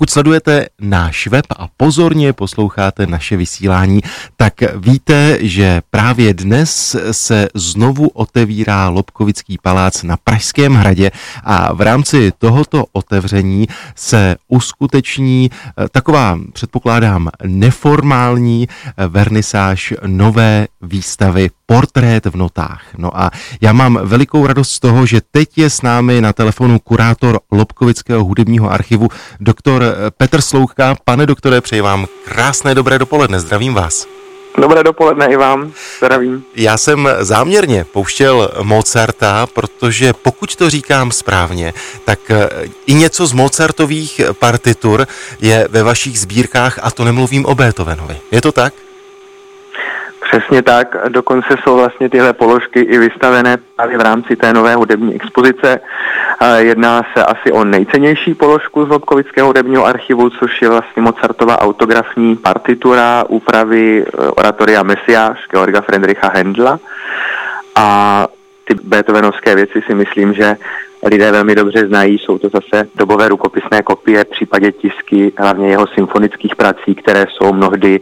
Pokud sledujete náš web a pozorně posloucháte naše vysílání, tak víte, že právě dnes se znovu otevírá Lobkovický palác na Pražském hradě a v rámci tohoto otevření se uskuteční eh, taková, předpokládám, neformální eh, vernisáž nové výstavy Portrét v notách. No a já mám velikou radost z toho, že teď je s námi na telefonu kurátor Lobkovického hudebního archivu, doktor Petr Slouchka. Pane doktore, přeji vám krásné dobré dopoledne, zdravím vás. Dobré dopoledne i vám, zdravím. Já jsem záměrně pouštěl Mozarta, protože pokud to říkám správně, tak i něco z Mozartových partitur je ve vašich sbírkách a to nemluvím o Beethovenovi. Je to tak? Přesně tak, dokonce jsou vlastně tyhle položky i vystavené právě v rámci té nové hudební expozice. Jedná se asi o nejcennější položku z Lobkovického hudebního archivu, což je vlastně Mozartova autografní partitura úpravy e, oratoria Mesiáš Georga Friedricha Händla. A ty Beethovenovské věci si myslím, že lidé velmi dobře znají. Jsou to zase dobové rukopisné kopie, v případě tisky hlavně jeho symfonických prací, které jsou mnohdy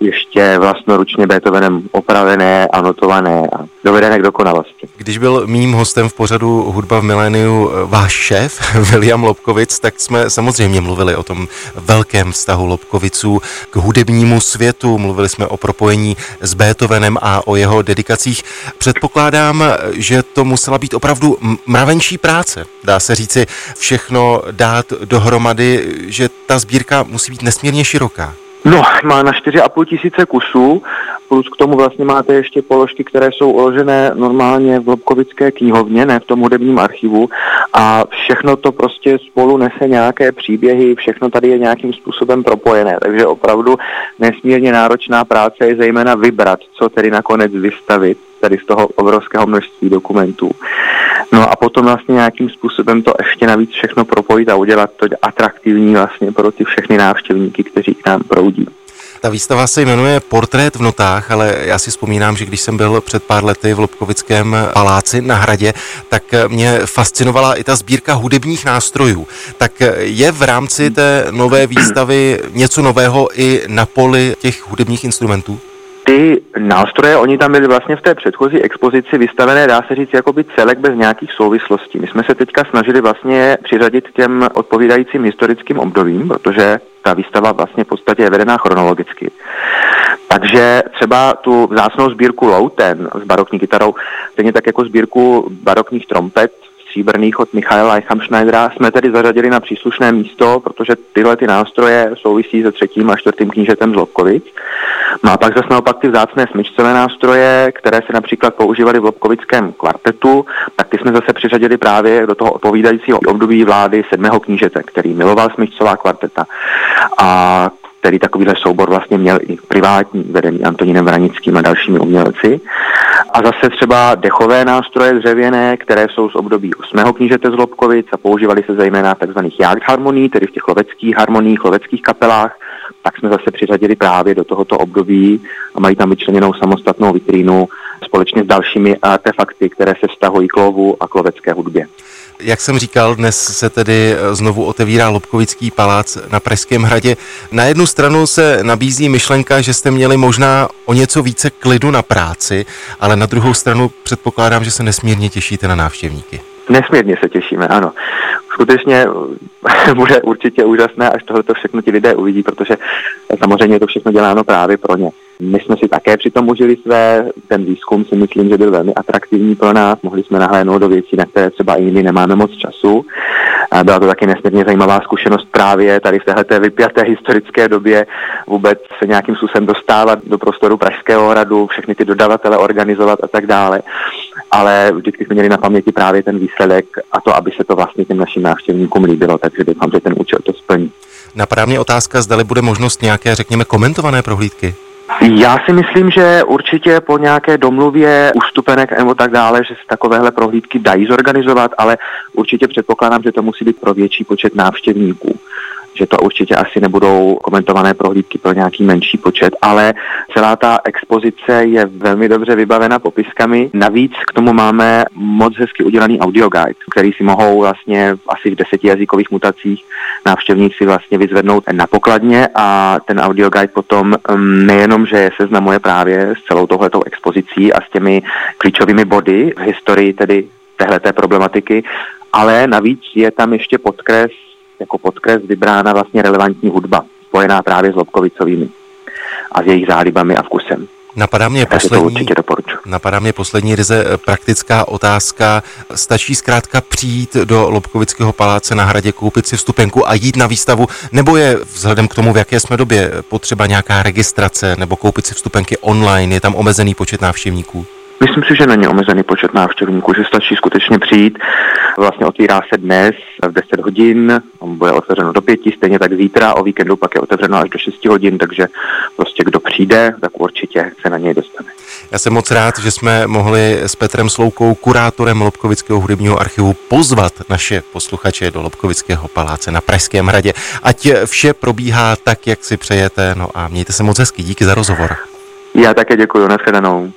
ještě vlastnoručně Beethovenem opravené, anotované a dovedené k dokonalosti. Když byl mým hostem v pořadu Hudba v miléniu eh, váš šéf, William Lobkovic, tak jsme samozřejmě mluvili o tom velkém vztahu Lobkoviců k hudebnímu světu, mluvili jsme o propojení s Beethovenem a o jeho dedikacích. Předpokládám, že to musela být opravdu mravenčí práce. Dá se říci všechno dát dohromady, že ta sbírka musí být nesmírně široká. No, má na 4,5 tisíce kusů, plus k tomu vlastně máte ještě položky, které jsou uložené normálně v Lobkovické knihovně, ne v tom hudebním archivu. A všechno to prostě spolu nese nějaké příběhy, všechno tady je nějakým způsobem propojené, takže opravdu nesmírně náročná práce je zejména vybrat, co tedy nakonec vystavit tady z toho obrovského množství dokumentů. No a potom vlastně nějakým způsobem to ještě navíc všechno propojit a udělat to atraktivní vlastně pro ty všechny návštěvníky, kteří k nám proudí. Ta výstava se jmenuje Portrét v notách, ale já si vzpomínám, že když jsem byl před pár lety v Lobkovickém paláci na hradě, tak mě fascinovala i ta sbírka hudebních nástrojů. Tak je v rámci té nové výstavy něco nového i na poli těch hudebních instrumentů? Nástroje, oni tam byly vlastně v té předchozí expozici vystavené, dá se říct, jako by celek bez nějakých souvislostí. My jsme se teďka snažili vlastně přiřadit těm odpovídajícím historickým obdobím, protože ta výstava vlastně v podstatě je vedená chronologicky. Takže třeba tu vzácnou sbírku Louten s barokní kytarou, stejně tak jako sbírku barokních trompet stříbrných od Michaela Eichamschneidera jsme tedy zařadili na příslušné místo, protože tyhle ty nástroje souvisí se třetím a čtvrtým knížetem z Lobkovic. No a pak zase naopak ty vzácné smyčcové nástroje, které se například používaly v Lobkovickém kvartetu, tak ty jsme zase přiřadili právě do toho odpovídajícího období vlády sedmého knížete, který miloval smyčcová kvarteta. A který takovýhle soubor vlastně měl i privátní vedený Antonínem Vranickým a dalšími umělci. A zase třeba dechové nástroje dřevěné, které jsou z období 8. knížete z Lobkovic a používaly se zejména tzv. harmoní, tedy v těch loveckých harmoních, loveckých kapelách, tak jsme zase přiřadili právě do tohoto období a mají tam vyčleněnou samostatnou vitrínu společně s dalšími artefakty, které se vztahují k lovu a k lovecké hudbě. Jak jsem říkal, dnes se tedy eh, znovu otevírá Lobkovický palác na Pražském hradě. Na jednu stranu se nabízí myšlenka, že jste měli možná o něco více klidu na práci, ale na druhou stranu předpokládám, že se nesmírně těšíte na návštěvníky. Nesmírně se těšíme, ano. Skutečně bude určitě úžasné, až tohle všechno ti lidé uvidí, protože samozřejmě to všechno děláno právě pro ně. My jsme si také přitom užili své, ten výzkum si myslím, že byl velmi atraktivní pro nás, mohli jsme nahlédnout do věcí, na které třeba i my nemáme moc času. A byla to taky nesmírně zajímavá zkušenost právě tady v této vypjaté historické době vůbec se nějakým způsobem dostávat do prostoru Pražského hradu, všechny ty dodavatele organizovat a tak dále. Ale vždycky jsme měli na paměti právě ten výsledek a to, aby se to vlastně těm našim návštěvníkům líbilo, takže doufám, že ten účel to splní. Napadá mě otázka, zdali bude možnost nějaké, řekněme, komentované prohlídky? Já si myslím, že určitě po nějaké domluvě ústupenek nebo tak dále, že se takovéhle prohlídky dají zorganizovat, ale určitě předpokládám, že to musí být pro větší počet návštěvníků. Že to určitě asi nebudou komentované prohlídky pro nějaký menší počet, ale celá ta expozice je velmi dobře vybavena popiskami. Navíc k tomu máme moc hezky udělaný audio guide, který si mohou vlastně asi v deseti jazykových mutacích návštěvníci vlastně vyzvednout na pokladně a ten audio guide potom um, nejenom, že seznamuje právě s celou tohletou expozicí a s těmi klíčovými body v historii tedy téhleté problematiky, ale navíc je tam ještě podkres, jako podkres vybrána vlastně relevantní hudba, spojená právě s Lobkovicovými a s jejich zálibami a vkusem. Napadá mě, poslední, napadá mě poslední ryze eh, praktická otázka. Stačí zkrátka přijít do Lobkovického paláce na hradě, koupit si vstupenku a jít na výstavu, nebo je vzhledem k tomu, v jaké jsme době, potřeba nějaká registrace nebo koupit si vstupenky online, je tam omezený počet návštěvníků? Myslím si, že není omezený počet návštěvníků, že stačí skutečně přijít. Vlastně otvírá se dnes v 10 hodin, bude otevřeno do pěti, stejně tak zítra, o víkendu pak je otevřeno až do 6 hodin, takže prostě kdo přijde, tak určitě se na něj dostane. Já jsem moc rád, že jsme mohli s Petrem Sloukou, kurátorem Lobkovického hudebního archivu, pozvat naše posluchače do Lobkovického paláce na Pražském hradě. Ať vše probíhá tak, jak si přejete, no a mějte se moc hezky. Díky za rozhovor. Já také děkuji, nashledanou.